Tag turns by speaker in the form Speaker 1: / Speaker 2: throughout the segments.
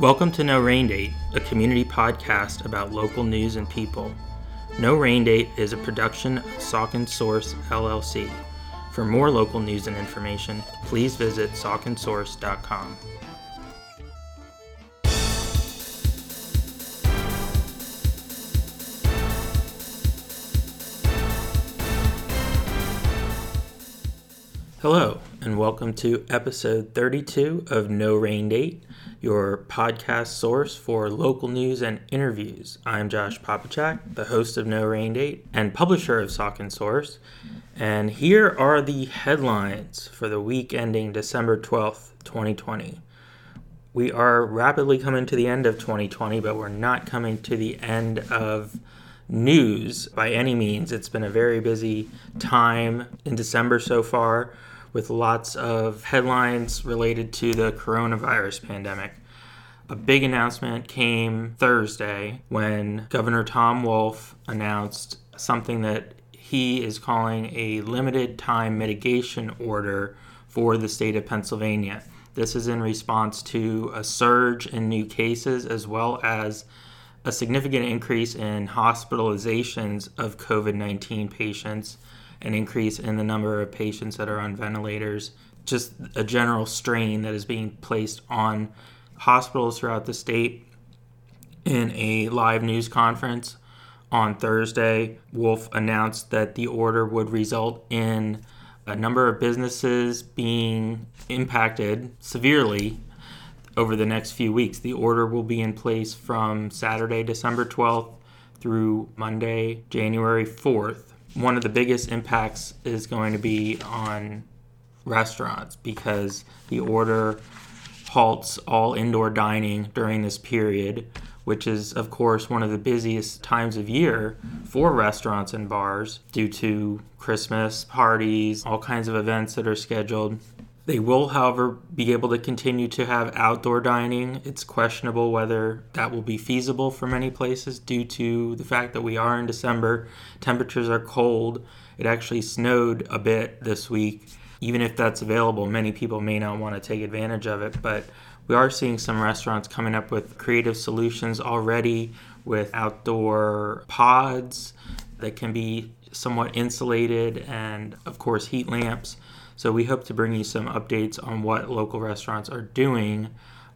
Speaker 1: Welcome to No Rain Date, a community podcast about local news and people. No Rain Date is a production of Saucon Source LLC. For more local news and information, please visit sauconsource.com. Hello, and welcome to episode 32 of No Rain Date, your podcast source for local news and interviews. I'm Josh Popichak, the host of No Rain Date and publisher of Saucon Source, and here are the headlines for the week ending December 12th, 2020. We are rapidly coming to the end of 2020, but we're not coming to the end of news by any means. It's been a very busy time in December so far with lots of headlines related to the coronavirus pandemic. A big announcement came Thursday when Governor Tom Wolf announced something that he is calling a limited time mitigation order for the state of Pennsylvania. This is in response to a surge in new cases as well as a significant increase in hospitalizations of COVID 19 patients an increase in the number of patients that are on ventilators, just a general strain that is being placed on hospitals throughout the state. In a live news conference on Thursday, Wolf announced that the order would result in a number of businesses being impacted severely over the next few weeks. The order will be in place from Saturday, December 12th through Monday, January 4th one of the biggest impacts is going to be on restaurants because the order halts all indoor dining during this period, which is, of course, one of the busiest times of year for restaurants and bars due to Christmas parties, all kinds of events that are scheduled. They will, however, be able to continue to have outdoor dining. It's questionable whether that will be feasible for many places due to the fact that we are in December. Temperatures are cold. It actually snowed a bit this week. Even if that's available, many people may not want to take advantage of it, but we are seeing some restaurants coming up with creative solutions already with outdoor pods that can be somewhat insulated and, of course, heat lamps so we hope to bring you some updates on what local restaurants are doing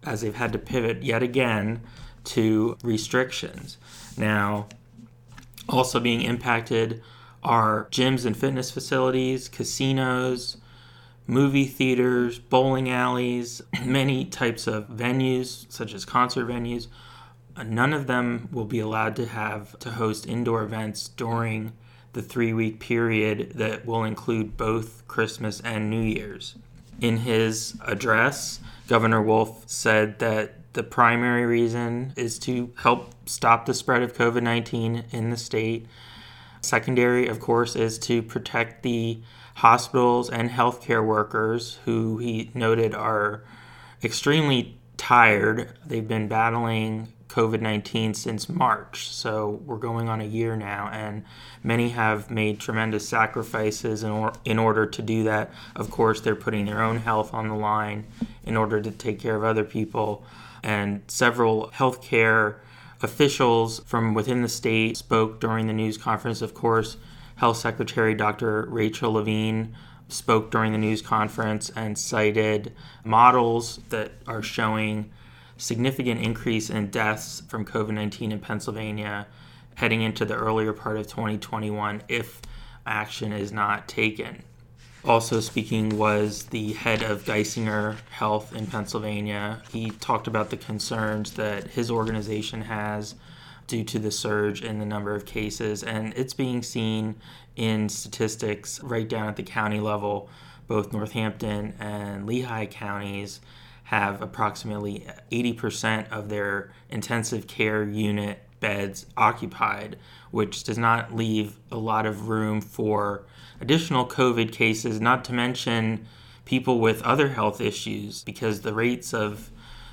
Speaker 1: as they've had to pivot yet again to restrictions. Now, also being impacted are gyms and fitness facilities, casinos, movie theaters, bowling alleys, many types of venues, such as concert venues. None of them will be allowed to have to host indoor events during the three week period that will include both Christmas and New Year's. In his address, Governor Wolf said that the primary reason is to help stop the spread of COVID 19 in the state. Secondary, of course, is to protect the hospitals and healthcare workers who he noted are extremely tired. They've been battling COVID 19 since March. So we're going on a year now, and many have made tremendous sacrifices in, or- in order to do that. Of course, they're putting their own health on the line in order to take care of other people. And several healthcare officials from within the state spoke during the news conference. Of course, Health Secretary Dr. Rachel Levine spoke during the news conference and cited models that are showing significant increase in deaths from COVID 19 in Pennsylvania heading into the earlier part of 2021 if action is not taken. Also speaking was the head of Geisinger Health in Pennsylvania. He talked about the concerns that his organization has due to the surge in the number of cases, and it's being seen in statistics right down at the county level. Both Northampton and Lehigh counties have approximately 80% of their intensive care unit beds occupied, which does not leave a lot of room for additional COVID cases, not to mention people with other health issues, because the rates of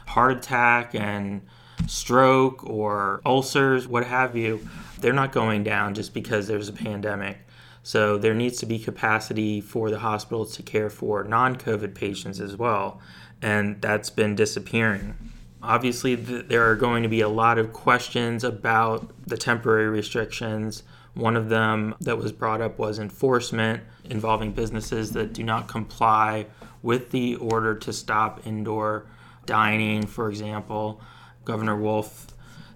Speaker 1: heart attack and stroke or ulcers, what have you, they're not going down just because there's a pandemic. So there needs to be capacity for the hospitals to care for non COVID patients as well and that's been disappearing. Obviously, th- there are going to be a lot of questions about the temporary restrictions. One of them that was brought up was enforcement involving businesses that do not comply with the order to stop indoor dining, for example. Governor Wolf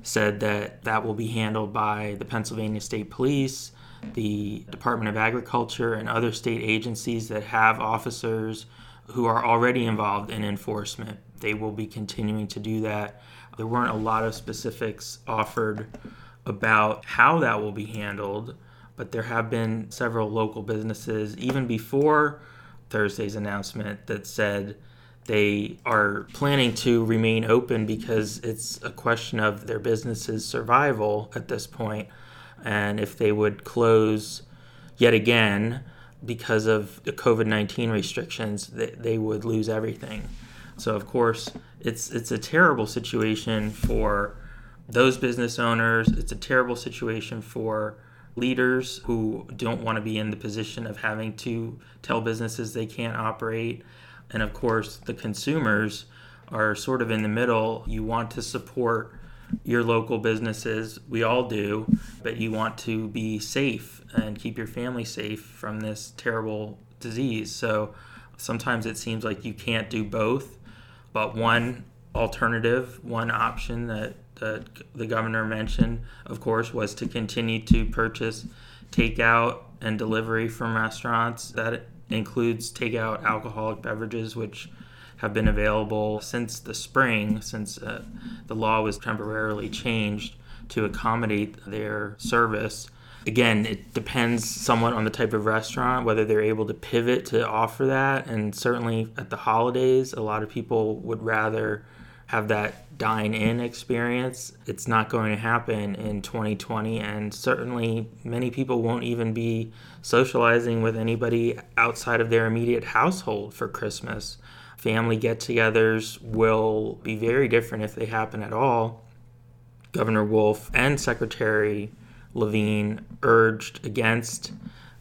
Speaker 1: said that that will be handled by the Pennsylvania State Police, the Department of Agriculture, and other state agencies that have officers who are already involved in enforcement. They will be continuing to do that. There weren't a lot of specifics offered about how that will be handled, but there have been several local businesses, even before Thursday's announcement, that said they are planning to remain open because it's a question of their business's survival at this point. And if they would close yet again, because of the COVID 19 restrictions, they, they would lose everything. So, of course, it's, it's a terrible situation for those business owners. It's a terrible situation for leaders who don't want to be in the position of having to tell businesses they can't operate. And of course, the consumers are sort of in the middle. You want to support your local businesses. We all do, but you want to be safe and keep your family safe from this terrible disease. So sometimes it seems like you can't do both, but one alternative, one option that, that the governor mentioned, of course, was to continue to purchase takeout and delivery from restaurants. That includes takeout alcoholic beverages, which have been available since the spring, since uh, the law was temporarily changed to accommodate their service. Again, it depends somewhat on the type of restaurant, whether they're able to pivot to offer that. And certainly at the holidays, a lot of people would rather have that dine in experience. It's not going to happen in 2020, and certainly many people won't even be socializing with anybody outside of their immediate household for Christmas family get togethers will be very different if they happen at all. Governor Wolf and Secretary Levine urged against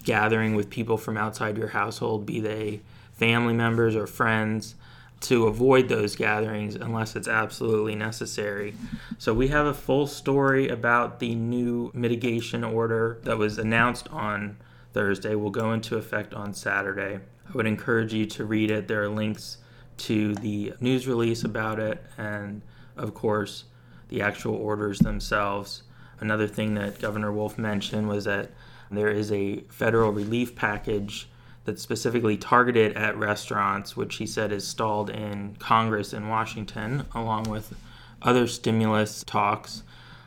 Speaker 1: gathering with people from outside your household, be they family members or friends, to avoid those gatherings unless it's absolutely necessary. So, we have a full story about the new mitigation order that was announced on Thursday, will go into effect on Saturday. I would encourage you to read it. There are links to the news release about it and, of course, the actual orders themselves. Another thing that Governor Wolf mentioned was that there is a federal relief package that's specifically targeted at restaurants, which he said is stalled in Congress in Washington, along with other stimulus talks.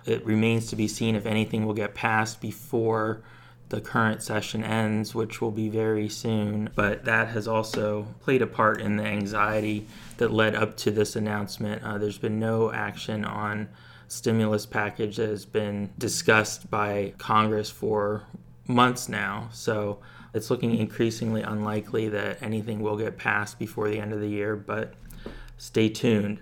Speaker 1: It remains to be seen if anything will get passed before the current session ends, which will be very soon. But that has also played a part in the anxiety that led up to this announcement. Uh, there's been no action on stimulus package that has been discussed by Congress for months now. So it's looking increasingly unlikely that anything will get passed before the end of the year, but stay tuned.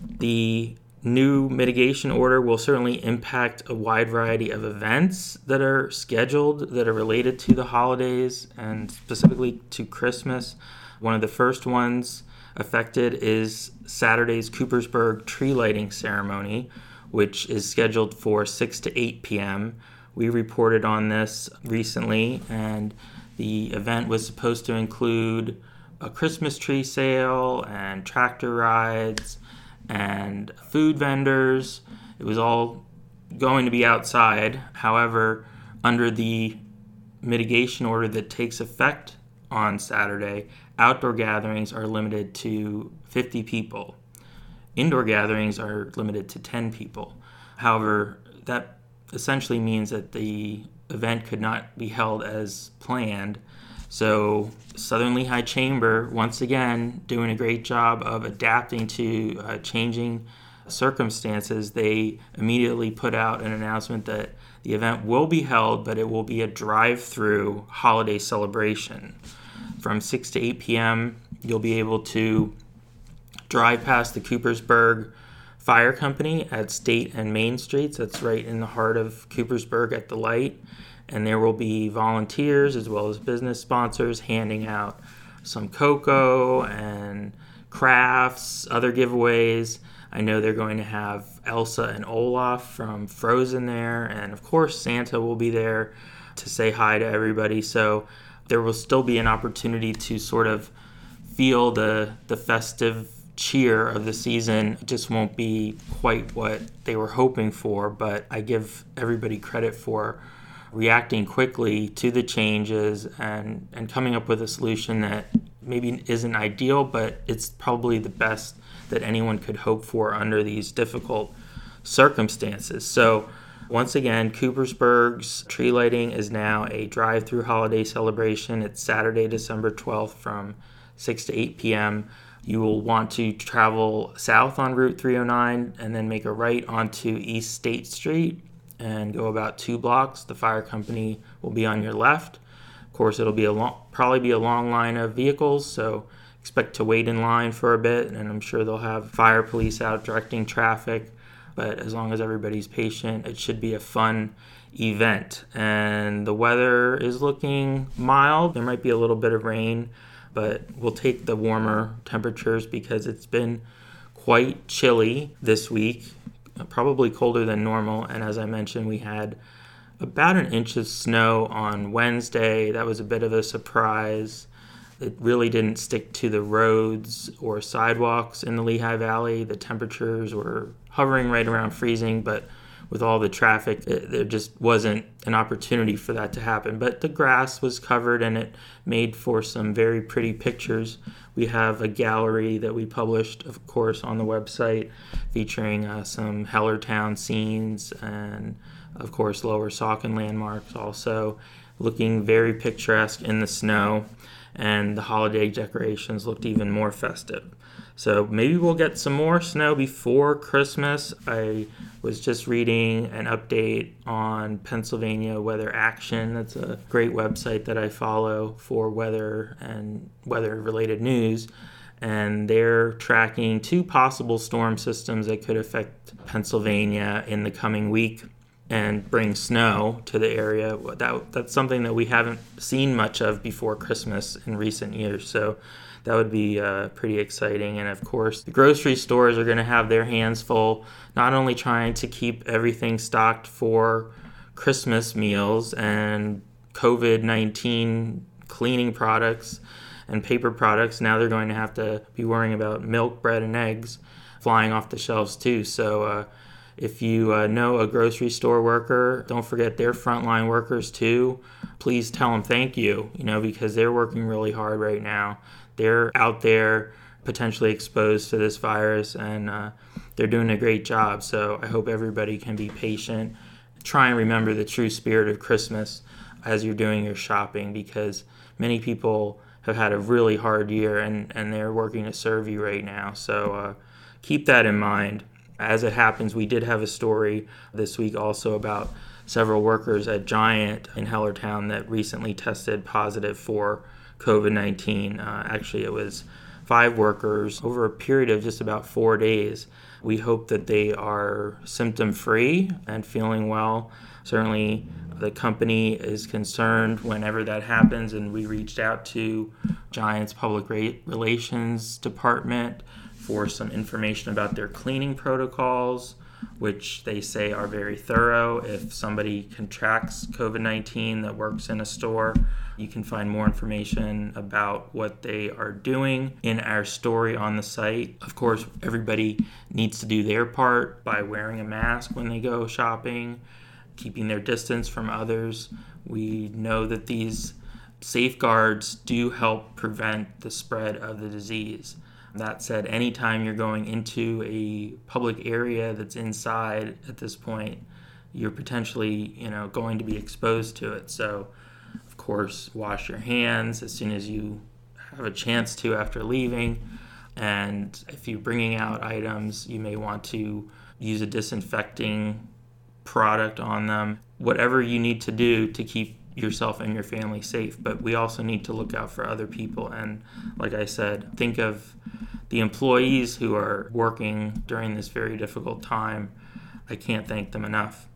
Speaker 1: The new mitigation order will certainly impact a wide variety of events that are scheduled that are related to the holidays and specifically to Christmas. One of the first ones affected is Saturday's Coopersburg tree lighting ceremony, which is scheduled for 6 to 8 p.m. We reported on this recently, and the event was supposed to include a Christmas tree sale and tractor rides and food vendors. It was all going to be outside. However, under the mitigation order that takes effect on Saturday, outdoor gatherings are limited to 50 people. Indoor gatherings are limited to 10 people. However, that essentially means that the event could not be held as planned so, Southern Lehigh Chamber, once again, doing a great job of adapting to uh, changing circumstances. They immediately put out an announcement that the event will be held, but it will be a drive through holiday celebration. From 6 to 8 p.m., you'll be able to drive past the Coopersburg Fire Company at State and Main Streets. That's right in the heart of Coopersburg at the light and there will be volunteers as well as business sponsors handing out some cocoa and crafts, other giveaways. I know they're going to have Elsa and Olaf from Frozen there, and of course, Santa will be there to say hi to everybody. So there will still be an opportunity to sort of feel the, the festive cheer of the season it just won't be quite what they were hoping for, but I give everybody credit for reacting quickly to the changes and, and coming up with a solution that maybe isn't ideal, but it's probably the best that anyone could hope for under these difficult circumstances. So, once again, Coopersburg's tree lighting is now a drive through holiday celebration. It's Saturday, December 12th from 6 to 8 p.m. You will want to travel south on Route 309 and then make a right onto East State Street and go about two blocks. The fire company will be on your left. Of course, it'll be a long, probably be a long line of vehicles, so expect to wait in line for a bit, and I'm sure they'll have fire police out directing traffic. But as long as everybody's patient, it should be a fun event. And the weather is looking mild. There might be a little bit of rain, but we'll take the warmer temperatures because it's been quite chilly this week probably colder than normal. And as I mentioned, we had about an inch of snow on Wednesday. That was a bit of a surprise. It really didn't stick to the roads or sidewalks in the Lehigh Valley. The temperatures were hovering right around freezing, but with all the traffic, it, there just wasn't an opportunity for that to happen. But the grass was covered and it made for some very pretty pictures. We have a gallery that we published, of course, on the website featuring uh, some Hellertown scenes and, of course, Lower Saucon landmarks also looking very picturesque in the snow. And the holiday decorations looked even more festive. So maybe we'll get some more snow before Christmas. I was just reading an update on Pennsylvania Weather Action. That's a great website that I follow for weather and weather related news. And they're tracking two possible storm systems that could affect Pennsylvania in the coming week and bring snow to the area. That, that's something that we haven't seen much of before Christmas in recent years. So that would be uh, pretty exciting. And of course, the grocery stores are going to have their hands full, not only trying to keep everything stocked for Christmas meals and COVID 19 cleaning products and paper products, now they're going to have to be worrying about milk, bread, and eggs flying off the shelves too. So, uh, if you uh, know a grocery store worker, don't forget their frontline workers too. Please tell them thank you, you know, because they're working really hard right now. They're out there potentially exposed to this virus and uh, they're doing a great job. So I hope everybody can be patient. Try and remember the true spirit of Christmas as you're doing your shopping because many people have had a really hard year and, and they're working to serve you right now. So uh, keep that in mind. As it happens, we did have a story this week also about several workers at Giant in Hellertown that recently tested positive for COVID 19. Uh, actually, it was five workers over a period of just about four days. We hope that they are symptom free and feeling well. Certainly, the company is concerned whenever that happens, and we reached out to Giants Public Relations Department for some information about their cleaning protocols, which they say are very thorough. If somebody contracts COVID 19 that works in a store, you can find more information about what they are doing in our story on the site. Of course, everybody needs to do their part by wearing a mask when they go shopping, keeping their distance from others. We know that these safeguards do help prevent the spread of the disease. That said, anytime you're going into a public area that's inside at this point, you're potentially, you know, going to be exposed to it. So of course, wash your hands as soon as you have a chance to after leaving. And if you're bringing out items, you may want to use a disinfecting product on them. Whatever you need to do to keep yourself and your family safe. But we also need to look out for other people. And like I said, think of the employees who are working during this very difficult time. I can't thank them enough.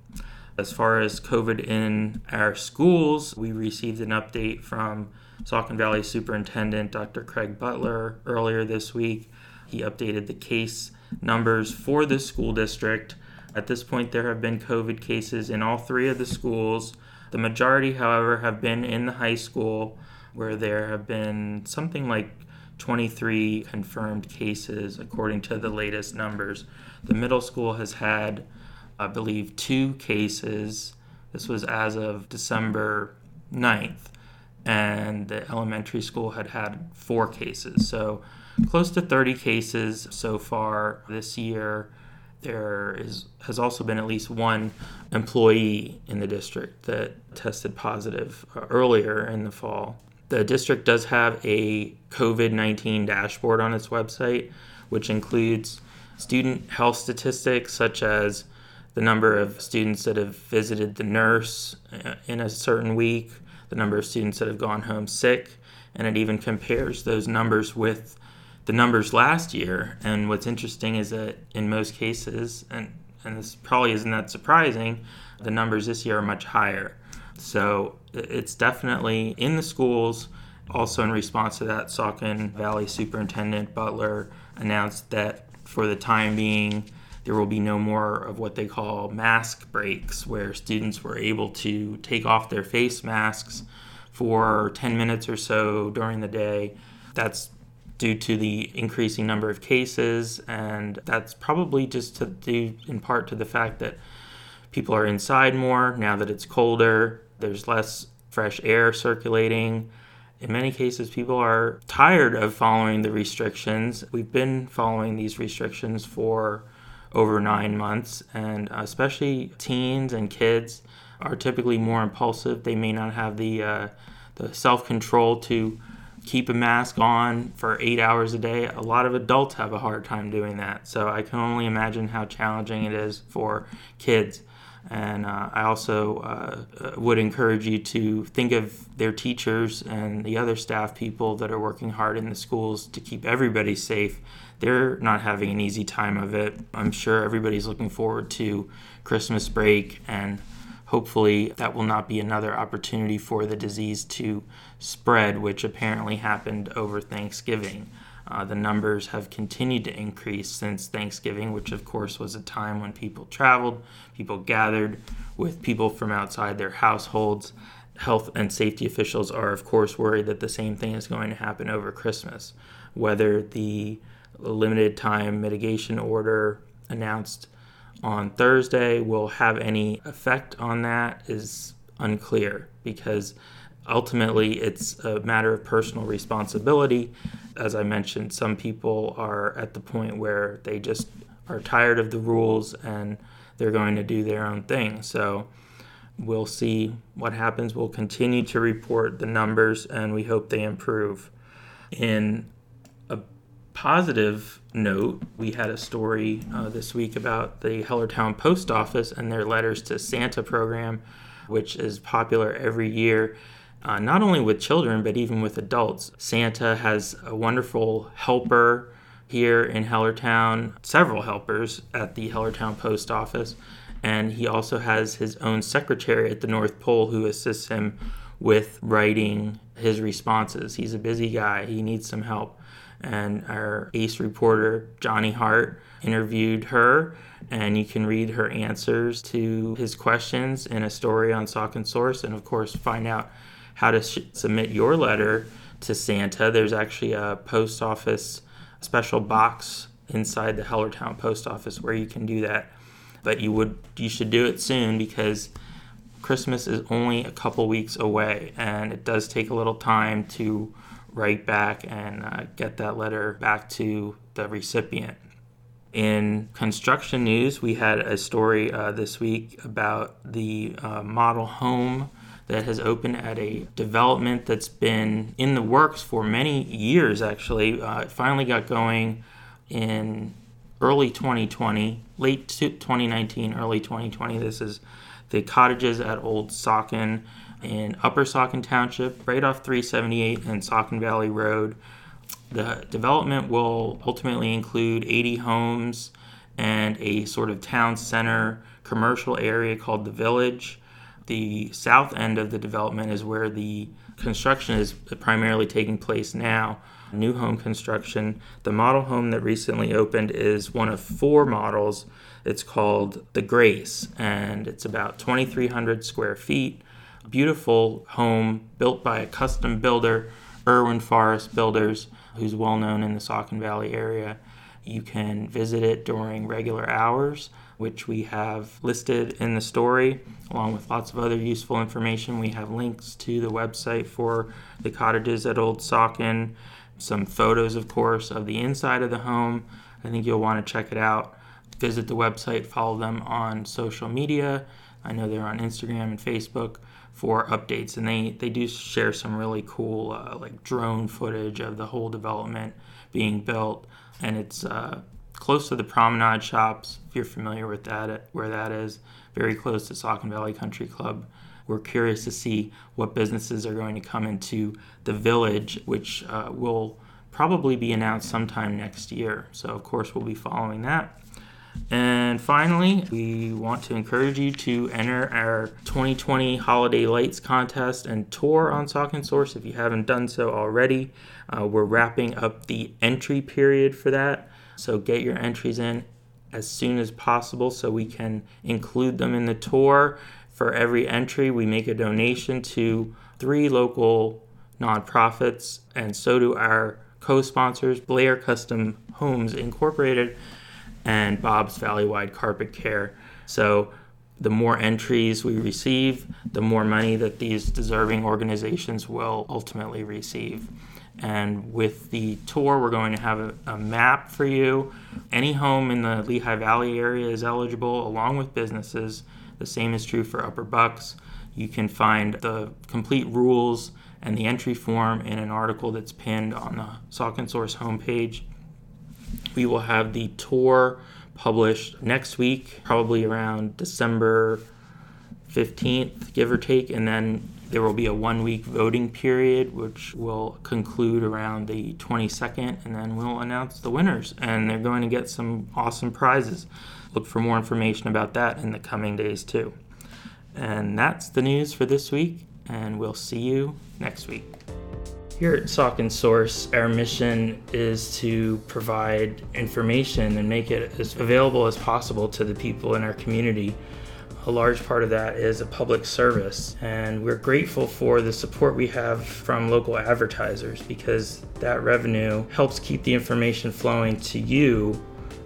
Speaker 1: As far as COVID in our schools, we received an update from Saucon Valley Superintendent Dr. Craig Butler earlier this week. He updated the case numbers for the school district. At this point, there have been COVID cases in all three of the schools. The majority, however, have been in the high school, where there have been something like 23 confirmed cases according to the latest numbers. The middle school has had, I believe, two cases. This was as of December 9th. And the elementary school had had four cases. So close to 30 cases so far this year. There is has also been at least one employee in the district that tested positive uh, earlier in the fall. The district does have a COVID 19 dashboard on its website, which includes student health statistics such as the number of students that have visited the nurse uh, in a certain week, the number of students that have gone home sick, and it even compares those numbers with the numbers last year. And what's interesting is that in most cases, and, and this probably isn't that surprising, the numbers this year are much higher. So it's definitely in the schools. Also, in response to that, Saucon Valley Superintendent Butler announced that for the time being, there will be no more of what they call mask breaks, where students were able to take off their face masks for 10 minutes or so during the day. That's due to the increasing number of cases, and that's probably just to in part to the fact that people are inside more now that it's colder. There's less fresh air circulating. In many cases, people are tired of following the restrictions. We've been following these restrictions for over nine months, and especially teens and kids are typically more impulsive. They may not have the uh, the self control to keep a mask on for eight hours a day. A lot of adults have a hard time doing that. So I can only imagine how challenging it is for kids. And uh, I also uh, uh, would encourage you to think of their teachers and the other staff people that are working hard in the schools to keep everybody safe. They're not having an easy time of it. I'm sure everybody's looking forward to Christmas break and hopefully that will not be another opportunity for the disease to spread, which apparently happened over Thanksgiving. Uh, the numbers have continued to increase since Thanksgiving, which of course was a time when people traveled, people gathered with people from outside their households. Health and safety officials are, of course, worried that the same thing is going to happen over Christmas. Whether the limited time mitigation order announced on Thursday will have any effect on that is unclear because ultimately it's a matter of personal responsibility. As I mentioned, some people are at the point where they just are tired of the rules and they're going to do their own thing. So we'll see what happens. We'll continue to report the numbers and we hope they improve. In a positive note, we had a story uh, this week about the Hellertown Post Office and their Letters to Santa program, which is popular every year. Uh, not only with children, but even with adults. Santa has a wonderful helper here in Hellertown, several helpers at the Hellertown Post Office, and he also has his own secretary at the North Pole who assists him with writing his responses. He's a busy guy, he needs some help and our ace reporter, Johnny Hart, interviewed her. And you can read her answers to his questions in a story on Saucon Source, and of course, find out how to sh- submit your letter to Santa. There's actually a post office special box inside the Hellertown post office where you can do that. But you would you should do it soon because Christmas is only a couple weeks away, and it does take a little time to write back and uh, get that letter back to the recipient. In construction news, we had a story uh, this week about the uh, model home that has opened at a development that's been in the works for many years, actually. Uh, it finally got going in early 2020, late 2019, early 2020. This is the cottages at Old Saucon in Upper Saucon Township, right off 378 and Saucon Valley Road. The development will ultimately include 80 homes and a sort of town center commercial area called the Village. The south end of the development is where the construction is primarily taking place now. New home construction. The model home that recently opened is one of four models. It's called the Grace, and it's about 2,300 square feet. Beautiful home built by a custom builder, Irwin Forest Builders, who's well known in the Saucon Valley area. You can visit it during regular hours, which we have listed in the story, along with lots of other useful information. We have links to the website for the cottages at Old Saucon, some photos, of course, of the inside of the home. I think you'll want to check it out. Visit the website, follow them on social media. I know they're on Instagram and Facebook for updates, and they, they do share some really cool, uh, like drone footage of the whole development being built and it's uh, close to the Promenade Shops. If you're familiar with that, where that is, very close to Saucon Valley Country Club. We're curious to see what businesses are going to come into the village, which uh, will probably be announced sometime next year. So, of course, we'll be following that. And finally, we want to encourage you to enter our 2020 Holiday Lights contest and tour on Saucon Source if you haven't done so already. Uh, we're wrapping up the entry period for that, so get your entries in as soon as possible so we can include them in the tour. For every entry, we make a donation to three local nonprofits, and so do our co sponsors, Blair Custom Homes Incorporated and Bob's Valleywide Carpet Care. So the more entries we receive, the more money that these deserving organizations will ultimately receive. And with the tour, we're going to have a, a, map for you. Any home in the Lehigh Valley area is eligible, along with businesses. The same is true for Upper Bucks. You can find the complete rules and the entry form in an article that's pinned on the Saucon Source homepage. We will have the tour published next week, probably around December 15th, give or take, and then there will be a one week voting period, which will conclude around the 22nd, and then we'll announce the winners. And they're going to get some awesome prizes. Look for more information about that in the coming days, too. And that's the news for this week, and we'll see you next week. Here at Saucon Source, our mission is to provide information and make it as available as possible to the people in our community. A large part of that is a public service, and we're grateful for the support we have from local advertisers because that revenue helps keep the information flowing to you,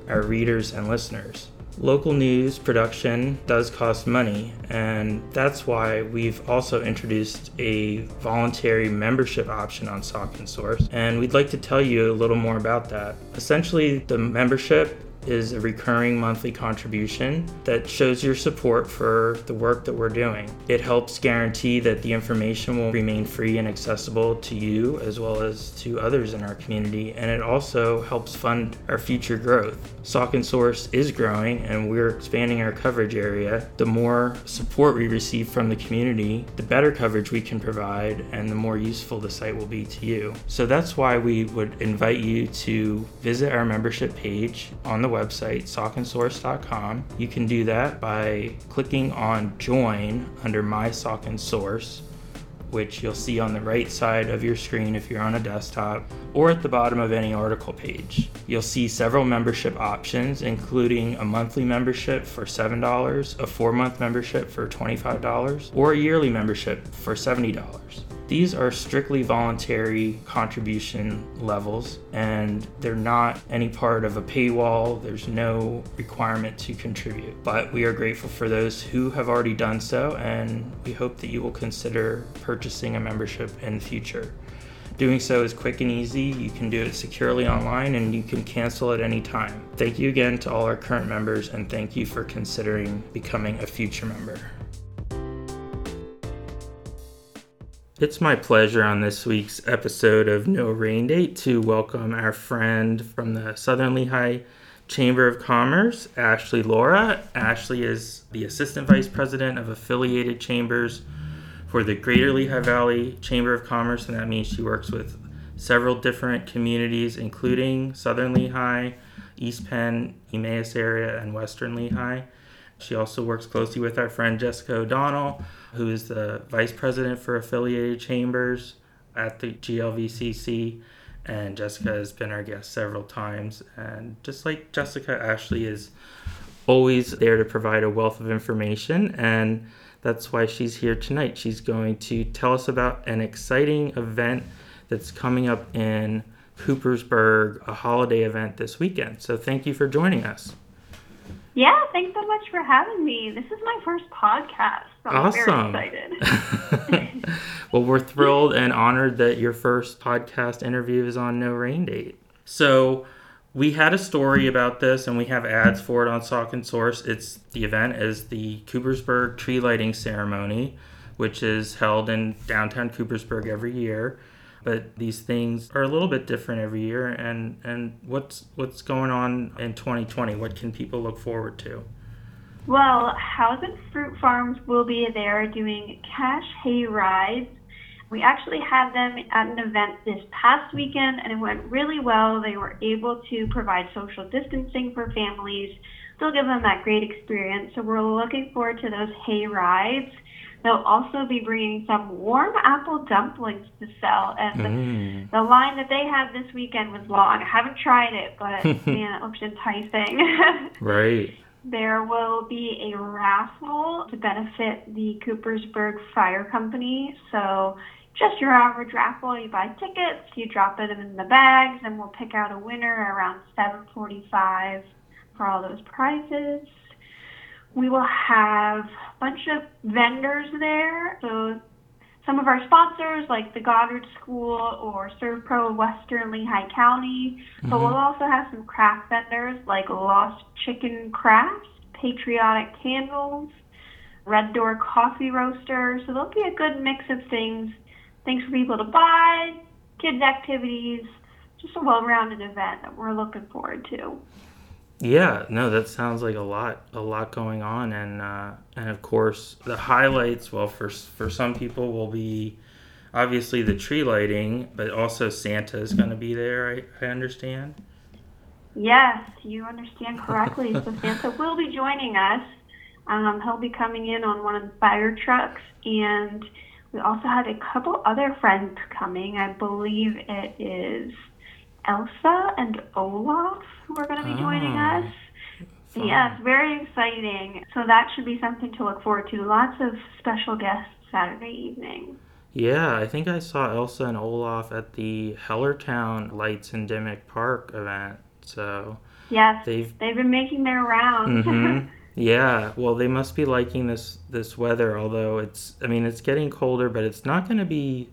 Speaker 1: our readers and listeners. Local news production does cost money, and that's why we've also introduced a voluntary membership option on Saucon Source. And we'd like to tell you a little more about that. Essentially, the membership is a recurring monthly contribution that shows your support for the work that we're doing. It helps guarantee that the information will remain free and accessible to you as well as to others in our community, and it also helps fund our future growth. Saucon Source is growing and we're expanding our coverage area. The more support we receive from the community, the better coverage we can provide and the more useful the site will be to you. So that's why we would invite you to visit our membership page on the website, sauconsource.com. You can do that by clicking on Join under My Saucon Source, which you'll see on the right side of your screen if you're on a desktop, or at the bottom of any article page. You'll see several membership options, including a monthly membership for $7, a four month membership for $25, or a yearly membership for $70. These are strictly voluntary contribution levels, and they're not any part of a paywall. There's no requirement to contribute. But we are grateful for those who have already done so, and we hope that you will consider purchasing a membership in the future. Doing so is quick and easy. You can do it securely online and you can cancel at any time. Thank you again to all our current members, and thank you for considering becoming a future member. It's my pleasure on this week's episode of No Rain Date to welcome our friend from the Southern Lehigh Chamber of Commerce, Ashley Lorah. Ashley is the Assistant Vice President of Affiliated Chambers for the Greater Lehigh Valley Chamber of Commerce, and that means she works with several different communities, including Southern Lehigh, East Penn, Emmaus area, and Western Lehigh. She also works closely with our friend Jessica O'Donnell, who is the vice president for affiliated chambers at the GLVCC. And Jessica has been our guest several times. And just like Jessica, Ashley is always there to provide a wealth of information. And that's why she's here tonight. She's going to tell us about an exciting event that's coming up in Coopersburg, a holiday event this weekend. So thank you for joining us.
Speaker 2: Yeah, thanks so much for having me. This is my first podcast. So I'm
Speaker 1: awesome.
Speaker 2: very excited.
Speaker 1: well, we're thrilled and honored that your first podcast interview is on No Rain Date. So, we had a story about this and we have ads for it on Saucon Source. It's the event is the Coopersburg tree lighting ceremony, which is held in downtown Coopersburg every year but these things are a little bit different every year. And and what's what's going on in 2020? What can people look forward to?
Speaker 2: Well, House and Fruit Farms will be there doing cash hay rides. We actually had them at an event this past weekend and it went really well. They were able to provide social distancing for families, still give them that great experience. So we're looking forward to those hay rides. They'll also be bringing some warm apple dumplings to sell, and mm. the, the line that they had this weekend was long. I haven't tried it, but man, it looks enticing.
Speaker 1: right.
Speaker 2: There will be a raffle to benefit the Coopersburg Fire Company. So just your average raffle. You buy tickets, you drop it in the bags, and we'll pick out a winner around 7:45 for all those prizes. We will have a bunch of vendors there. So some of our sponsors like the Goddard School or ServPro Western Lehigh County. Mm-hmm. But we'll also have some craft vendors like Lost Chicken Crafts, Patriotic Candles, Red Door Coffee Roaster. So there'll be a good mix of things, things for people to buy, kids activities, just a well-rounded event that we're looking forward to.
Speaker 1: Yeah, no, that sounds like a lot, a lot going on, and uh, and of course the highlights. Well, for for some people will be obviously the tree lighting, but also Santa is going to be there. I, I understand.
Speaker 2: Yes, you understand correctly. so Santa will be joining us. Um, he'll be coming in on one of the fire trucks, and we also have a couple other friends coming. I believe it is Elsa and Olaf who are going to be joining oh, us. Fun. Yes, very exciting. So that should be something to look forward to. Lots of special guests Saturday evening.
Speaker 1: Yeah, I think I saw Elsa and Olaf at the Hellertown Lights in Dimmick Park event. So
Speaker 2: yes, they've they've been making their rounds.
Speaker 1: Mm-hmm. Yeah, well, they must be liking this this weather. Although it's, I mean, it's getting colder, but it's not going to be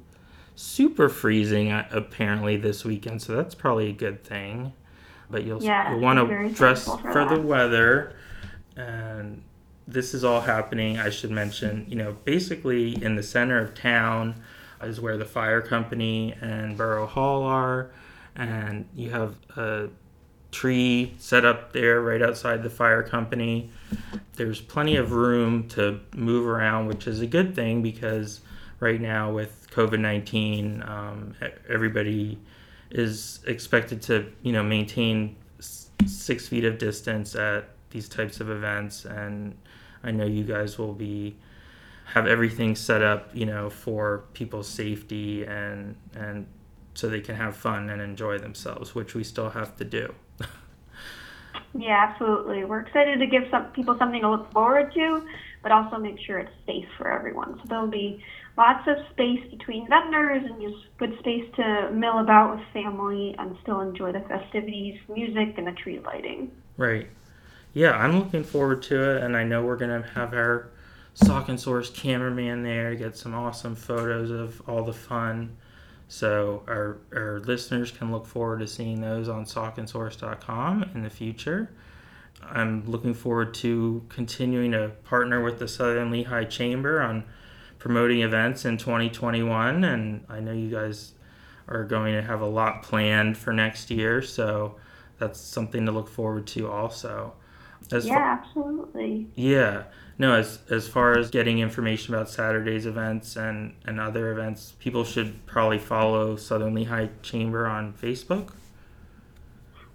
Speaker 1: super freezing uh, apparently this weekend, so that's probably a good thing. But you'll,
Speaker 2: yeah,
Speaker 1: you'll want to dress for, for the weather, and this is all happening. I should mention, you know, basically in the center of town is where the fire company and Borough Hall are, and you have a tree set up there right outside the fire company. There's plenty of room to move around, which is a good thing because right now with COVID 19, um, everybody is expected to, you know, maintain six feet of distance at these types of events. And I know you guys will be have everything set up, you know, for people's safety and and so they can have fun and enjoy themselves, which we still have to do.
Speaker 2: yeah, absolutely. We're excited to give some people something to look forward to, but also make sure it's safe for everyone. So there'll be lots of space between vendors and just good space to mill about with family and still enjoy the festivities, music, and the tree lighting.
Speaker 1: Right. Yeah, I'm looking forward to it, and I know we're gonna have our Saucon Source cameraman there to get some awesome photos of all the fun. So our, our listeners can look forward to seeing those on sauconsource.com in the future. I'm looking forward to continuing to partner with the Southern Lehigh Chamber on promoting events in 2021, and I know you guys are going to have a lot planned for next year, so that's something to look forward to also.
Speaker 2: As yeah, absolutely.
Speaker 1: Yeah. No, as as far as getting information about Saturday's events and, and other events, people should probably follow Southern Lehigh Chamber on Facebook.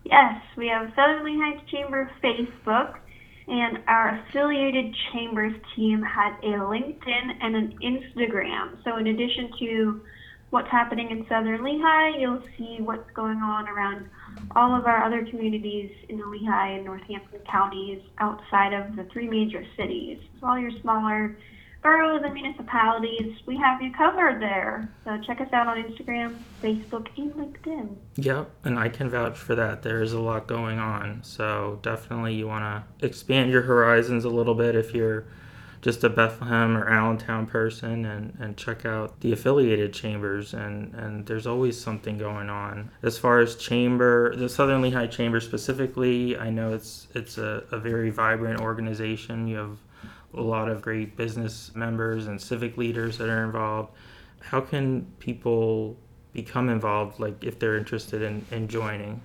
Speaker 2: Yes, we have Southern Lehigh Chamber Facebook. And our affiliated chambers team has a LinkedIn and an Instagram. So, in addition to what's happening in Southern Lehigh, you'll see what's going on around all of our other communities in the Lehigh and Northampton counties outside of the three major cities. So, all your smaller boroughs and municipalities, we have you covered there. So check us out on Instagram, Facebook, and LinkedIn.
Speaker 1: Yep, and I can vouch for that. There's a lot going on. So definitely you want to expand your horizons a little bit if you're just a Bethlehem or Allentown person and, and check out the affiliated chambers and, and there's always something going on. As far as chamber, the Southern Lehigh Chamber specifically, I know it's it's a, a very vibrant organization. You have a lot of great business members and civic leaders that are involved. How can people become involved, like if they're interested in, in joining?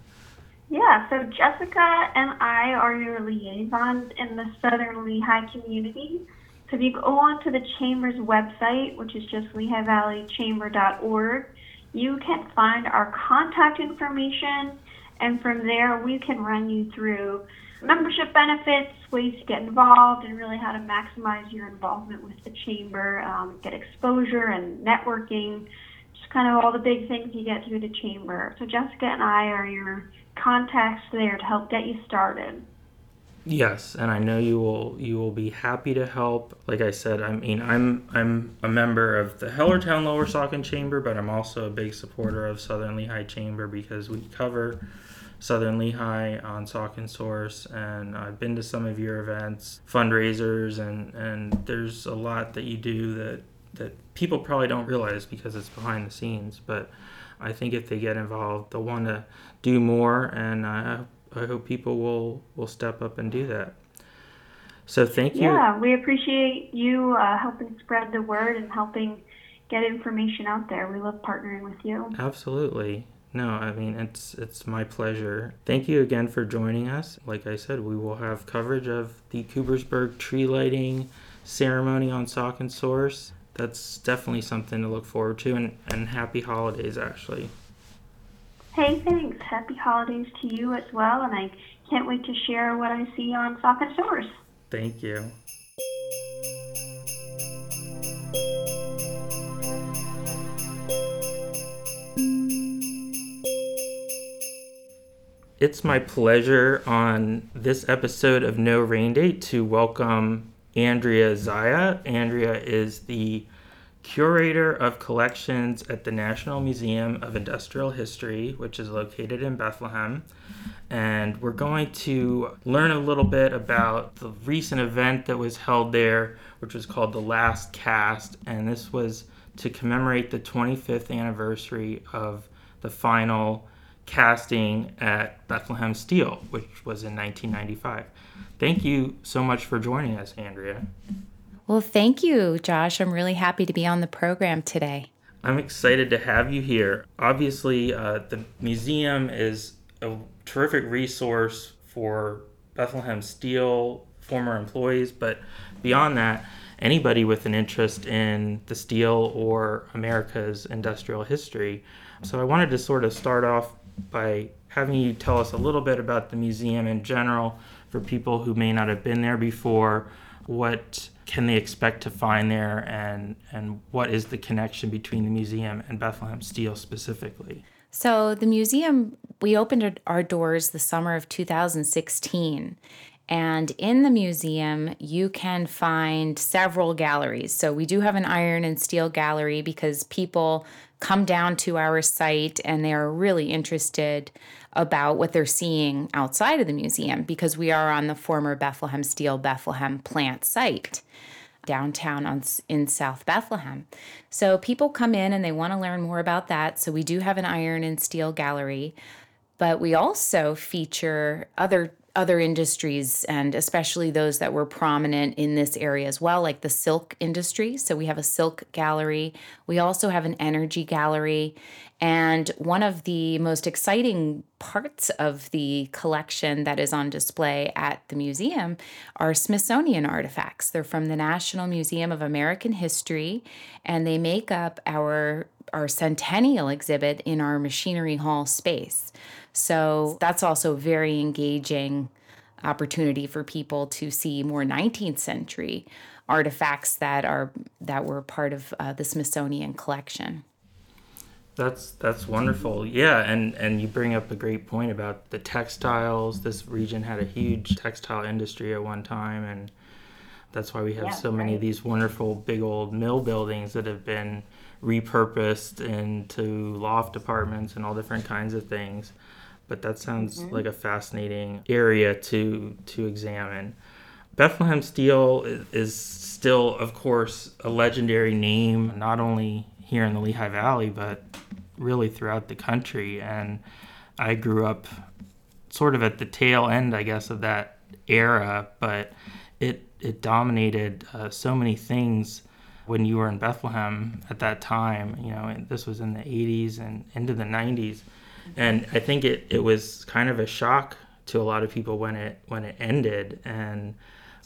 Speaker 2: Yeah, so Jessica and I are your liaisons in the Southern Lehigh community. So if you go onto the Chamber's website, which is just lehighvalleychamber.org, you can find our contact information, and from there we can run you through membership benefits, ways to get involved, and really how to maximize your involvement with the chamber, um, get exposure and networking, just kind of all the big things you get through the chamber. So Jessica and I are your contacts there to help get you started.
Speaker 1: Yes, and I know you will you will be happy to help. Like I said, I mean I'm I'm a member of the Hellertown Lower Saucon Chamber, but I'm also a big supporter of Southern Lehigh Chamber because we cover Southern Lehigh on Saucon Source, and I've been to some of your events, fundraisers, and and there's a lot that you do that that people probably don't realize because it's behind the scenes. But I think if they get involved, they'll want to do more, and I I hope people will will step up and do that. So thank you.
Speaker 2: Yeah, we appreciate you uh, helping spread the word and helping get information out there. We love partnering with you.
Speaker 1: Absolutely. No, I mean it's it's my pleasure. Thank you again for joining us. Like I said, we will have coverage of the Coopersburg tree lighting ceremony on Saucon Source. That's definitely something to look forward to, and, and happy holidays, actually.
Speaker 2: Hey, thanks. Happy holidays to you as well, and I can't wait to share what I see on Saucon Source.
Speaker 1: Thank you. It's my pleasure on this episode of No Rain Date to welcome Andria Zaia. Andria is the curator of collections at the National Museum of Industrial History, which is located in Bethlehem. And we're going to learn a little bit about the recent event that was held there, which was called The Last Cast. And this was to commemorate the 25th anniversary of the final casting at Bethlehem Steel, which was in 1995. Thank you so much for joining us, Andria.
Speaker 3: Well, thank you, Josh. I'm really happy to be on the program today.
Speaker 1: I'm excited to have you here. Obviously, uh, the museum is a terrific resource for Bethlehem Steel former employees, but beyond that, anybody with an interest in the steel or America's industrial history. So I wanted to sort of start off by having you tell us a little bit about the museum in general for people who may not have been there before. What can they expect to find there, and, and what is the connection between the museum and Bethlehem Steel specifically?
Speaker 3: So, the museum, we opened our doors the summer of 2016. And in the museum, you can find several galleries. So, we do have an iron and steel gallery because people come down to our site and they are really interested about what they're seeing outside of the museum because we are on the former Bethlehem Steel Bethlehem plant site downtown on, in South Bethlehem. So people come in and they want to learn more about that. So we do have an iron and steel gallery, but we also feature other other industries and especially those that were prominent in this area as well, like the silk industry. So we have a silk gallery. We also have an energy gallery. And one of the most exciting parts of the collection that is on display at the museum are Smithsonian artifacts. They're from the National Museum of American History, and they make up our, our centennial exhibit in our machinery hall space. So that's also very engaging opportunity for people to see more 19th century artifacts that are that were part of uh, the Smithsonian collection.
Speaker 1: That's that's wonderful. Yeah, and and you bring up a great point about the textiles. This region had a huge textile industry at one time, and that's why we have yeah, so many right. of these wonderful big old mill buildings that have been repurposed into loft apartments and all different kinds of things. But that sounds mm-hmm. like a fascinating area to to examine. Bethlehem Steel is, is still, of course, a legendary name, not only here in the Lehigh Valley, but really throughout the country. And I grew up sort of at the tail end, I guess, of that era, but it it dominated uh, so many things when you were in Bethlehem at that time. You know, this was in the 80s and into the 90s, and I think it it was kind of a shock to a lot of people when it when it ended, and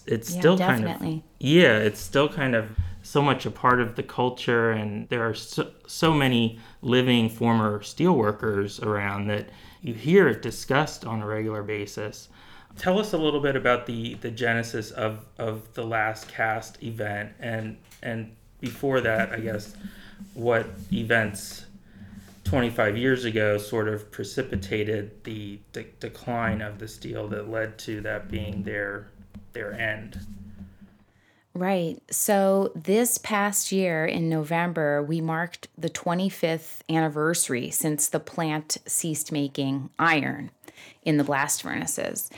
Speaker 1: it's yeah, still definitely. kind of yeah, it's still kind of so much a part of the culture, and there are so, so many living former steelworkers around that you hear it discussed on a regular basis. Tell us a little bit about the, the genesis of, of the last cast event and and before that, I guess, what events 25 years ago sort of precipitated the de- decline of the steel that led to that being their their end.
Speaker 3: Right. So this past year in November, we marked the 25th anniversary since the plant ceased making iron in the blast furnaces.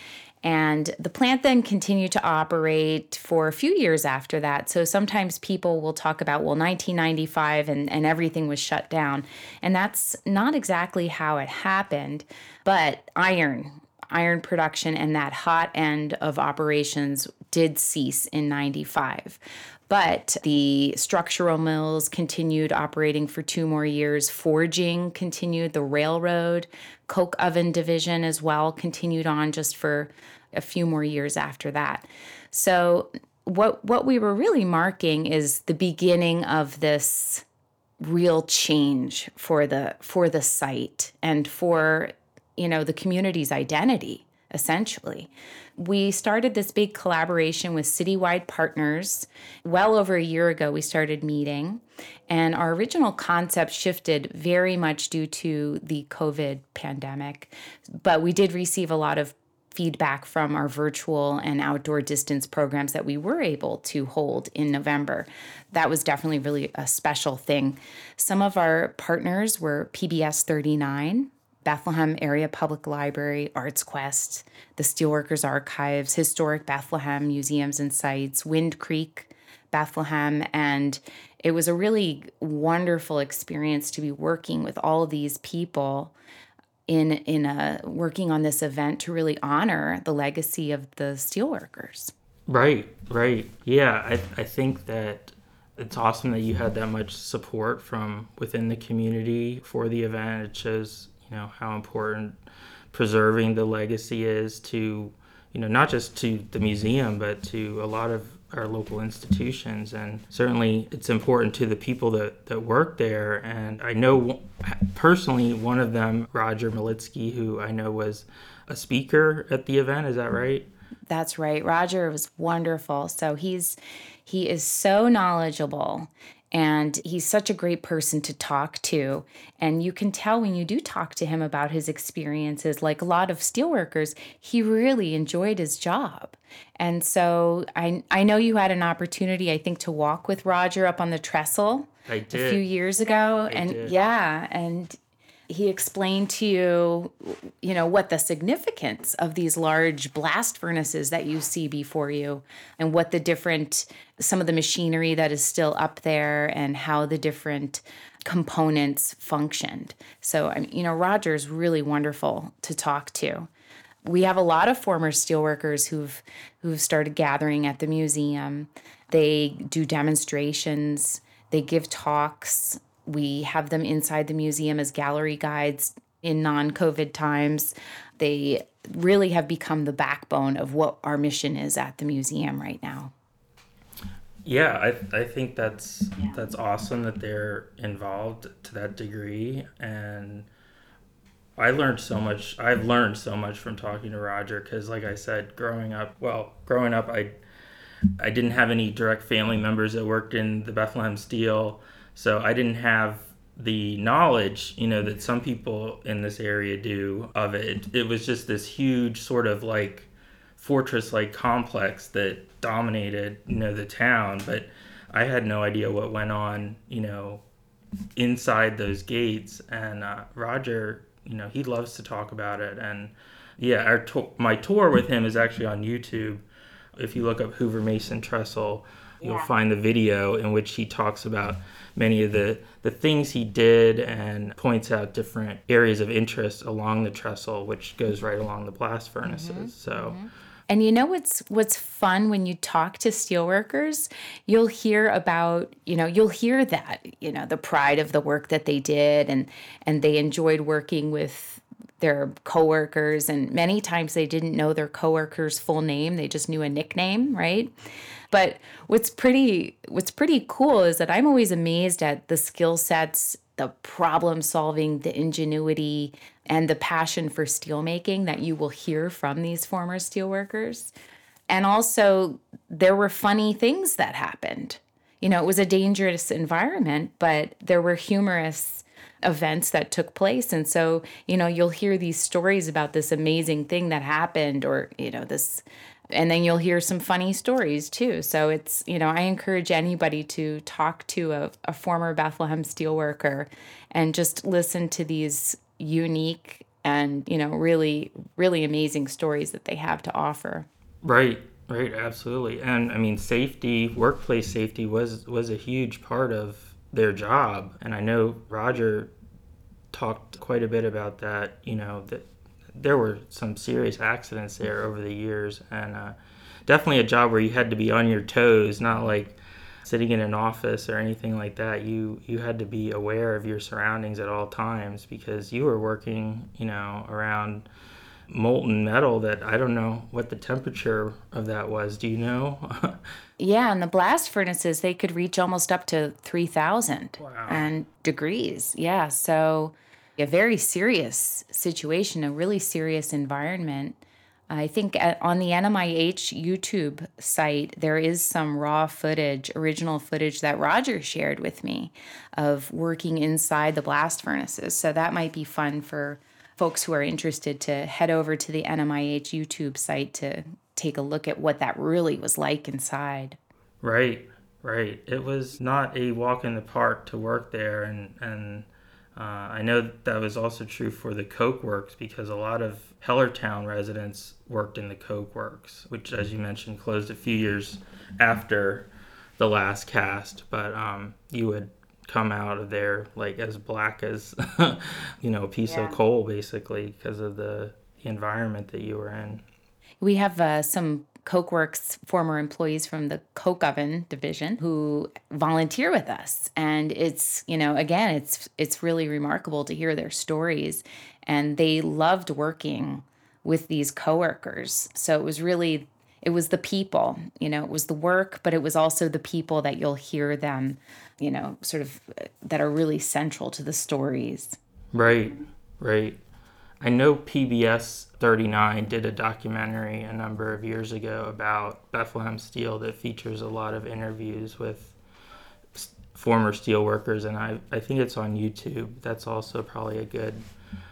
Speaker 3: And the plant then continued to operate for a few years after that. So sometimes people will talk about, well, 1995 and, and everything was shut down. And that's not exactly how it happened. But iron iron production and that hot end of operations did cease in 95. But the structural mills continued operating for two more years. Forging continued. The railroad, coke oven division as well continued on just for a few more years after that. So what what we were really marking is the beginning of this real change for the for the site and for you know, the community's identity, essentially. We started this big collaboration with citywide partners. Well over a year ago, we started meeting, and our original concept shifted very much due to the COVID pandemic. But we did receive a lot of feedback from our virtual and outdoor distance programs that we were able to hold in November. That was definitely really a special thing. Some of our partners were PBS 39, Bethlehem Area Public Library, Arts Quest, the Steelworkers Archives, Historic Bethlehem Museums and Sites, Wind Creek, Bethlehem, and it was a really wonderful experience to be working with all these people in in a working on this event to really honor the legacy of the steelworkers.
Speaker 1: Right, right. Yeah, I I think that it's awesome that you had that much support from within the community for the event. It shows you know how important preserving the legacy is to you know not just to the museum but to a lot of our local institutions. And certainly it's important to the people that, that work there. And i know personally one of them roger malitsky who i know was a speaker at the event. Is that right?
Speaker 3: That's right. Roger was wonderful. So he's he is so knowledgeable and he's such a great person to talk to. And you can tell when you do talk to him about his experiences, like a lot of steelworkers, he really enjoyed his job. And so I, I know you had an opportunity, I think, to walk with Roger up on the trestle
Speaker 1: a
Speaker 3: few years ago.
Speaker 1: I
Speaker 3: and
Speaker 1: did.
Speaker 3: yeah, and he explained to you, you know, what the significance of these large blast furnaces that you see before you and what the different, some of the machinery that is still up there and how the different components functioned. So, I mean, you know, Roger's really wonderful to talk to. We have a lot of former steelworkers who've who've started gathering at the museum. They do demonstrations, they give talks, we have them inside the museum as gallery guides in non COVID times. They really have become the backbone of what our mission is at the museum right now.
Speaker 1: Yeah, I, I think that's yeah. that's awesome that they're involved to that degree and I learned so much. I've learned so much from talking to Roger because, like I said, growing up, well, growing up, I I didn't have any direct family members that worked in the Bethlehem Steel, so I didn't have the knowledge, you know, that some people in this area do of it. It was just this huge sort of like fortress like complex that dominated, you know, the town, but I had no idea what went on, you know, inside those gates and uh, Roger, you know, he loves to talk about it and yeah, our to- my tour with him is actually on YouTube. If you look up Hoover Mason Trestle, you'll
Speaker 2: Yeah.
Speaker 1: find the video in which he talks about many of the, the things he did and points out different areas of interest along the trestle, which goes right along the blast furnaces. Mm-hmm. So, mm-hmm.
Speaker 3: And you know what's what's fun when you talk to steelworkers? You'll hear about, you know, you'll hear that, you know, the pride of the work that they did and and they enjoyed working with their coworkers and many times they didn't know their coworkers' full name, they just knew a nickname, right? But what's pretty what's pretty cool is that I'm always amazed at the skill sets, the problem solving, the ingenuity, and the passion for steelmaking that you will hear from these former steelworkers. And also there were funny things that happened. You know, it was a dangerous environment, but there were humorous events that took place. And so, you know, you'll hear these stories about this amazing thing that happened or, you know, this and then you'll hear some funny stories too. So it's, you know, I encourage anybody to talk to a, a former Bethlehem steelworker and just listen to these unique and, you know, really, really amazing stories that they have to offer.
Speaker 1: right, right, absolutely. And I mean, safety, workplace safety was was a huge part of their job. And I know Roger talked quite a bit about that, you know, that there were some serious accidents there over the years and uh, definitely a job where you had to be on your toes, not like sitting in an office or anything like that. You you had to be aware of your surroundings at all times because you were working, you know, around molten metal that I don't know what the temperature of that was. Do you know?
Speaker 3: Yeah, and the blast furnaces they could reach almost up to three thousand and degrees. Yeah, so a very serious situation, a really serious environment. I think on the NMIH YouTube site there is some raw footage, original footage that Roger shared with me of working inside the blast furnaces. So that might be fun for folks who are interested to head over to the NMIH YouTube site to take a look at what that really was like inside.
Speaker 1: Right, right. It was not a walk in the park to work there, and and uh, I know that, that was also true for the Coke Works because a lot of Hellertown residents worked in the Coke Works, which, as you mentioned, closed a few years after the last cast. But um, you would come out of there like as black as you know a piece
Speaker 2: Yeah.
Speaker 1: of coal, basically, because of the, the environment that you were in.
Speaker 3: We have uh, some Cokeworks former employees from the Coke Oven division who volunteer with us, and it's you know again it's it's really remarkable to hear their stories, and they loved working with these coworkers. So it was really it was the people, you know, it was the work, but it was also the people that you'll hear them, you know, sort of uh, that are really central to the stories.
Speaker 1: Right, right. I know PBS 39 did a documentary a number of years ago about Bethlehem Steel that features a lot of interviews with former steel workers and I, I think it's on YouTube. That's also probably a good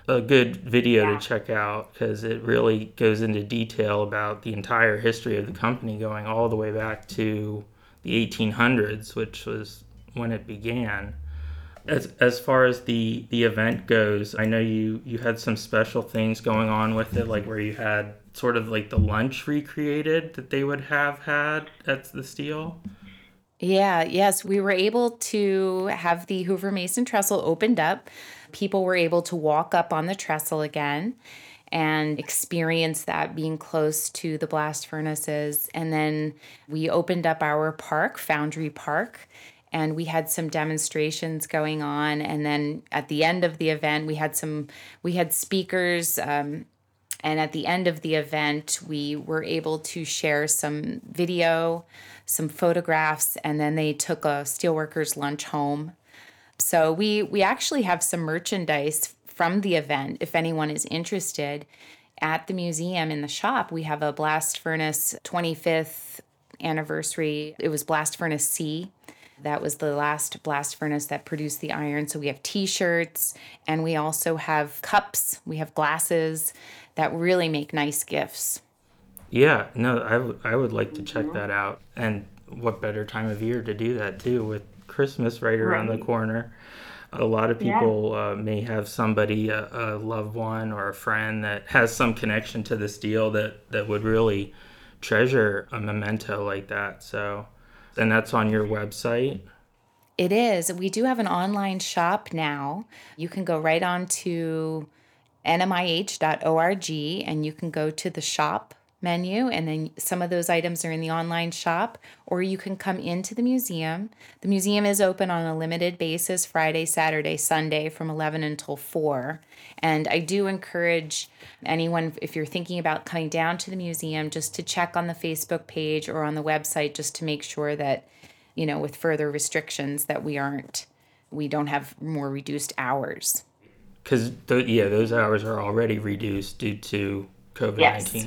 Speaker 1: a good video
Speaker 2: Yeah.
Speaker 1: to check out because it really goes into detail about the entire history of the company going all the way back to the 1800s, which was when it began. As as far as the the event goes, I know you you had some special things going on with it, like where you had sort of like the lunch recreated that they would have had at the steel.
Speaker 3: Yeah, yes, we were able to have the Hoover Mason trestle opened up. People were able to walk up on the trestle again and experience that being close to the blast furnaces. And then we opened up our park, Foundry Park, and we had some demonstrations going on. And then at the end of the event, we had some, we had speakers. Um, and at the end of the event, we were able to share some video, some photographs, and then they took a steelworkers lunch home. So we we actually have some merchandise from the event if anyone is interested. At the museum in the shop, we have a blast furnace 25th anniversary. It was blast furnace C. That was the last blast furnace that produced the iron. So we have t shirts and we also have cups, we have glasses that really make nice gifts.
Speaker 1: Yeah, no, I, w- I would like to check that out. And what better time of year to do that too with Christmas right around the corner. A lot of people uh, may have somebody, a, a loved one or a friend that has some connection to this deal that, that would really treasure a memento like that. So, and that's on your website.
Speaker 3: It is. We do have an online shop now. You can go right on to nmih.org and you can go to the shop menu and then some of those items are in the online shop or you can come into the museum. The museum is open on a limited basis Friday, Saturday, Sunday from 11 until 4. And I do encourage anyone if you're thinking about coming down to the museum just to check on the Facebook page or on the website just to make sure that you know with further restrictions that we aren't we don't have more reduced hours.
Speaker 1: Cuz th- yeah, those hours are already reduced due to COVID-19.
Speaker 3: Yes.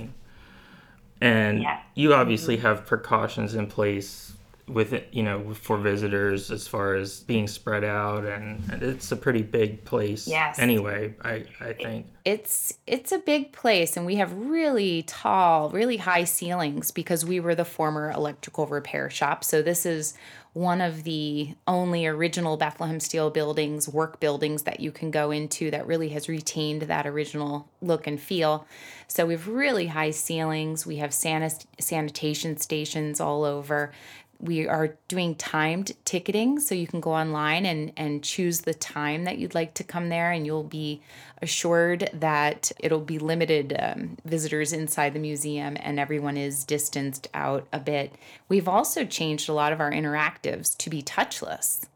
Speaker 1: And
Speaker 2: Yeah.
Speaker 1: you obviously have precautions in place with it, you know, for visitors as far as being spread out and, and it's a pretty big place
Speaker 3: Yes.
Speaker 1: anyway, I, I think.
Speaker 3: It's it's a big place and we have really tall, really high ceilings because we were the former electrical repair shop. So this is one of the only original Bethlehem Steel buildings, work buildings that you can go into that really has retained that original look and feel. So we've really high ceilings. We have sanit- sanitation stations all over. We are doing timed ticketing, so you can go online and, and choose the time that you'd like to come there, and you'll be assured that it'll be limited um, visitors inside the museum and everyone is distanced out a bit. We've also changed a lot of our interactives to be touchless,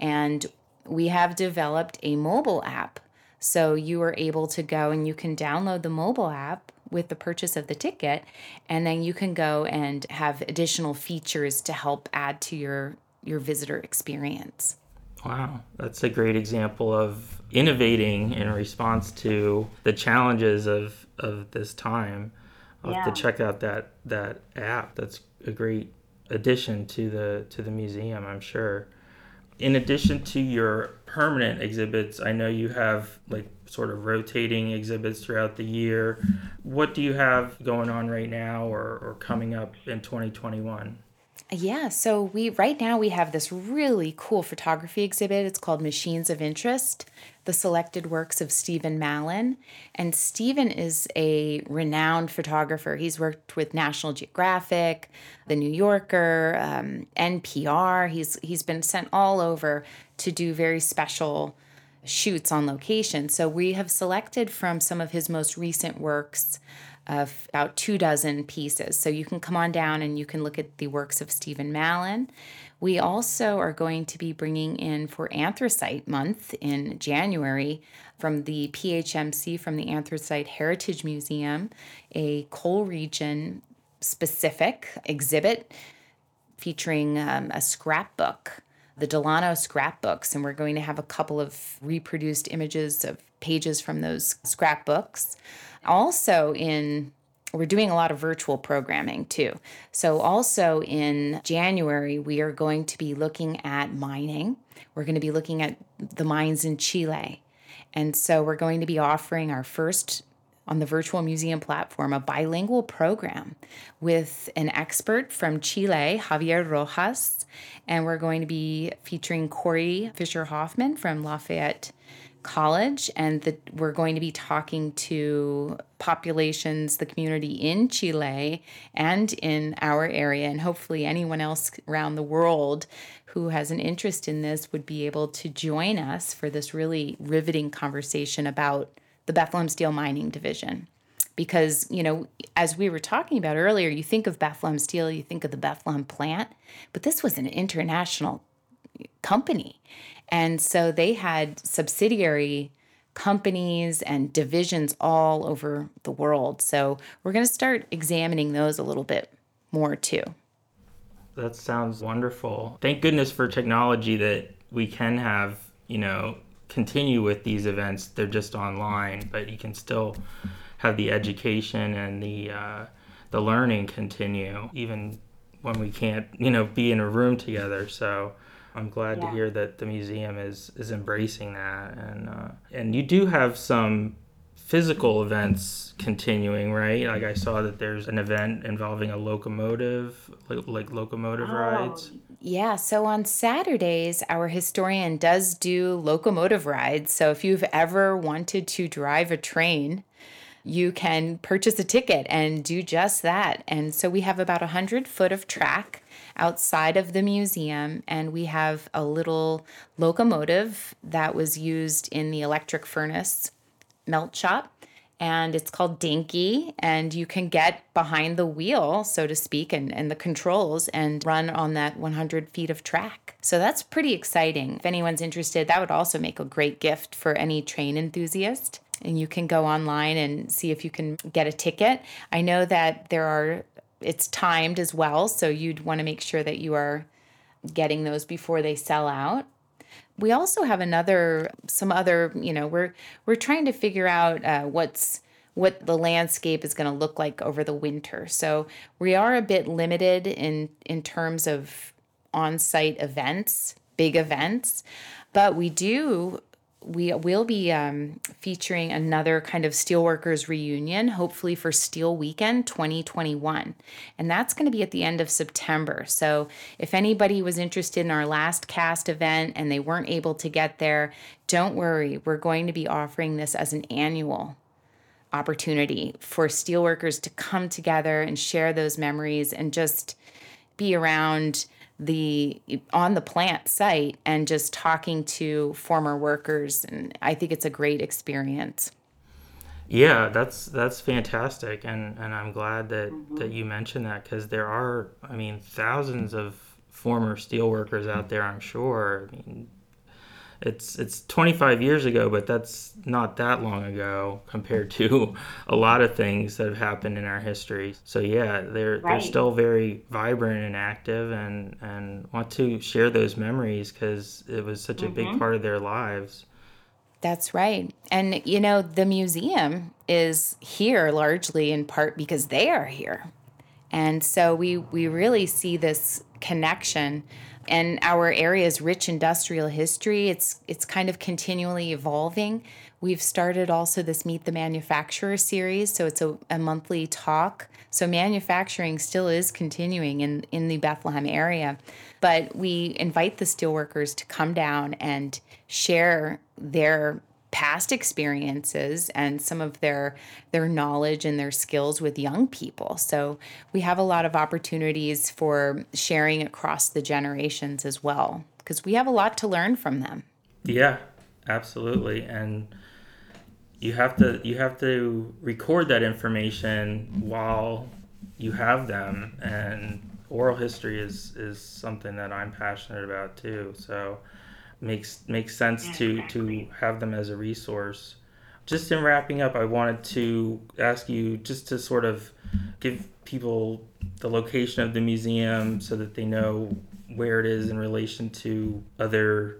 Speaker 3: and we have developed a mobile app. So you are able to go and you can download the mobile app with the purchase of the ticket, and then you can go and have additional features to help add to your your visitor experience.
Speaker 1: Wow, that's a great example of innovating in response to the challenges of, of this time. I'll have
Speaker 2: Yeah.
Speaker 1: to check out that, that app. That's a great addition to the to the museum, I'm sure. In addition to your permanent exhibits, I know you have like sort of rotating exhibits throughout the year. What do you have going on right now or, or coming up in 2021?
Speaker 3: Yeah, so we right now we have this really cool photography exhibit. It's called Machines of Interest: The Selected Works of Stephen Mallon. And Stephen is a renowned photographer. He's worked with National Geographic, The New Yorker, um, NPR. He's he's been sent all over to do very special shoots on location. So we have selected from some of his most recent works of about two dozen pieces. So you can come on down and you can look at the works of Stephen Mallon. We also are going to be bringing in for Anthracite Month in January from the PHMC, from the Anthracite Heritage Museum, a coal region specific exhibit featuring um, a scrapbook, the Delano scrapbooks, and we're going to have a couple of reproduced images of pages from those scrapbooks. Also, in we're doing a lot of virtual programming too. So, also in January, we are going to be looking at mining. We're going to be looking at the mines in Chile. And so, we're going to be offering our first on the virtual museum platform a bilingual program with an expert from Chile, Javier Rojas, and we're going to be featuring Corey Fisher Hoffman from Lafayette College, and the, we're going to be talking to populations, the community in Chile and in our area, and hopefully anyone else around the world who has an interest in this would be able to join us for this really riveting conversation about the Bethlehem Steel Mining Division. Because, you know, as we were talking about earlier, you think of Bethlehem Steel, you think of the Bethlehem plant, but this was an international company. And so they had subsidiary companies and divisions all over the world. So we're going to start examining those a little bit more too.
Speaker 1: That sounds wonderful. Thank goodness for technology that we can have, you know, continue with these events. They're just online, but you can still have the education and the uh, the learning continue even when we can't, you know, be in a room together. So I'm glad yeah. to hear that the museum is is embracing that, and uh, and you do have some physical events continuing, right? Like I saw that there's an event involving a locomotive, like, like locomotive oh. rides.
Speaker 3: Yeah, so on Saturdays, our historian does do locomotive rides. So if you've ever wanted to drive a train, you can purchase a ticket and do just that. And so we have about a 100 foot of track outside of the museum, and we have a little locomotive that was used in the electric furnace melt shop and it's called Dinky. And you can get behind the wheel, so to speak, and, and the controls and run on that 100 feet of track. So that's pretty exciting. If anyone's interested, that would also make a great gift for any train enthusiast. And you can go online and see if you can get a ticket. I know that there are, it's timed as well. So you'd want to make sure that you are getting those before they sell out we also have another some other you know we're we're trying to figure out uh, what's what the landscape is going to look like over the winter. So we are a bit limited in in terms of on-site events big events but we do we will be um, featuring another kind of steelworkers reunion, hopefully for Steel Weekend 2021. And that's going to be at the end of September. So if anybody was interested in our last cast event and they weren't able to get there, don't worry. We're going to be offering this as an annual opportunity for steelworkers to come together and share those memories and just be around the on the plant site and just talking to former workers and I think it's a great experience.
Speaker 1: Yeah, that's that's fantastic and and I'm glad that mm-hmm. that you mentioned that cuz there are I mean thousands of former steel workers out there I'm sure. I mean it's it's 25 years ago, but that's not that long ago compared to a lot of things that have happened in our history. So yeah, they're right. they're still very vibrant and active, and and want to share those memories because it was such mm-hmm. a big mm-hmm. part of their lives.
Speaker 3: That's right. And you know, the museum is here largely in part because they are here. And so we we really see this connection and our area's rich industrial history. It's it's kind of continually evolving. We've started also this meet the manufacturer series so it's a, a monthly talk. So manufacturing still is continuing in in the bethlehem area but we invite the steelworkers to come down and share their past experiences and some of their their knowledge and their skills with young people. So we have a lot of opportunities for sharing across the generations as well because we have a lot to learn from them.
Speaker 1: Yeah, absolutely. And you have to you have to record that information while you have them and oral history is is something that I'm passionate about too. So makes makes sense to to have them as a resource. Just in wrapping up, I wanted to ask you just to sort of give people the location of the museum so that they know where it is in relation to other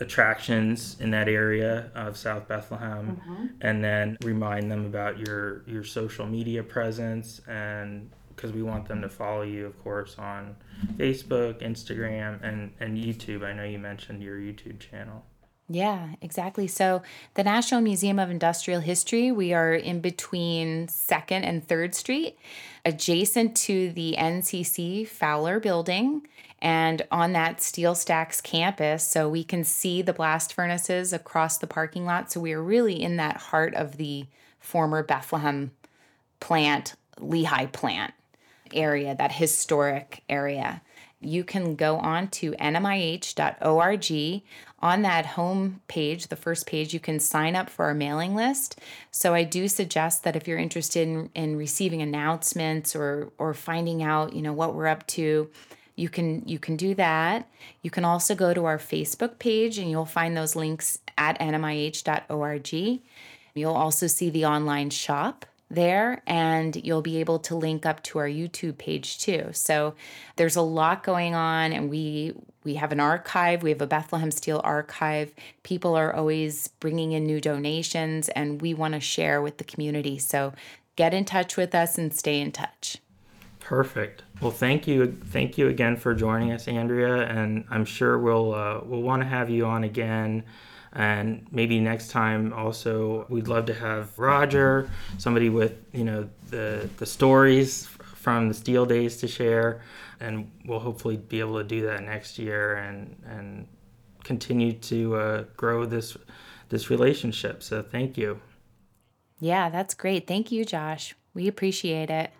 Speaker 1: attractions in that area of South Bethlehem mm-hmm. and then remind them about your your social media presence and because we want them to follow you, of course, on Facebook, Instagram, and, and YouTube. I know you mentioned your YouTube channel.
Speaker 3: Yeah, exactly. So, the National Museum of Industrial History, we are in between 2nd and 3rd Street, adjacent to the NCC Fowler building and on that Steel Stacks campus. So, we can see the blast furnaces across the parking lot. So, we are really in that heart of the former Bethlehem plant, Lehigh plant area, that historic area, you can go on to nmih.org. On that home page, the first page, you can sign up for our mailing list. So I do suggest that if you're interested in, in receiving announcements or or finding out, you know, what we're up to, you can you can do that. You can also go to our Facebook page and you'll find those links at nmih.org. You'll also see the online shop there and you'll be able to link up to our YouTube page too. So there's a lot going on and we we have an archive, we have a Bethlehem Steel archive. People are always bringing in new donations and we want to share with the community. So get in touch with us and stay in touch.
Speaker 1: Perfect. Well, thank you, thank you again for joining us, Andria, and I'm sure we'll uh, we'll want to have you on again and maybe next time also we'd love to have roger somebody with you know the the stories from the steel days to share. And we'll hopefully be able to do that next year and and continue to uh, grow this this relationship. So thank you.
Speaker 3: Yeah that's great. Thank you josh. We appreciate it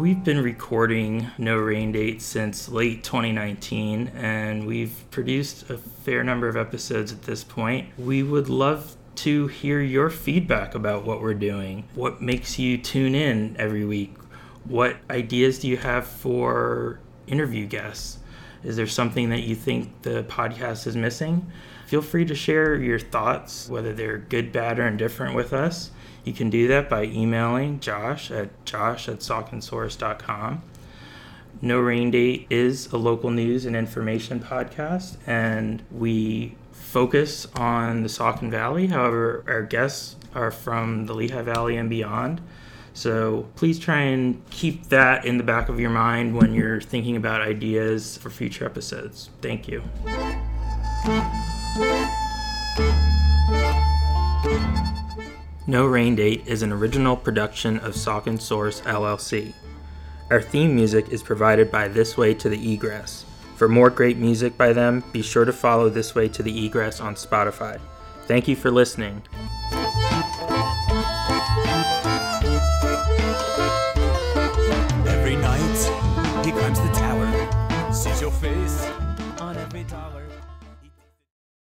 Speaker 1: We've been recording No Rain Date since late 2019, and we've produced a fair number of episodes at this point. We would love to hear your feedback about what we're doing. What makes you tune in every week? What ideas do you have for interview guests? Is there something that you think the podcast is missing? Feel free to share your thoughts, whether they're good, bad, or indifferent with us. You can do that by emailing Josh at josh at sauconsource.com. No Rain Date is a local news and information podcast, and we focus on the Saucon Valley. However, our guests are from the Lehigh Valley and beyond. So please try and keep that in the back of your mind when you're thinking about ideas for future episodes. Thank you. No Rain Date is an original production of Saucon Source LLC. Our theme music is provided by This Way to the Egress. For more great music by them, be sure to follow This Way to the Egress on Spotify. Thank you for listening.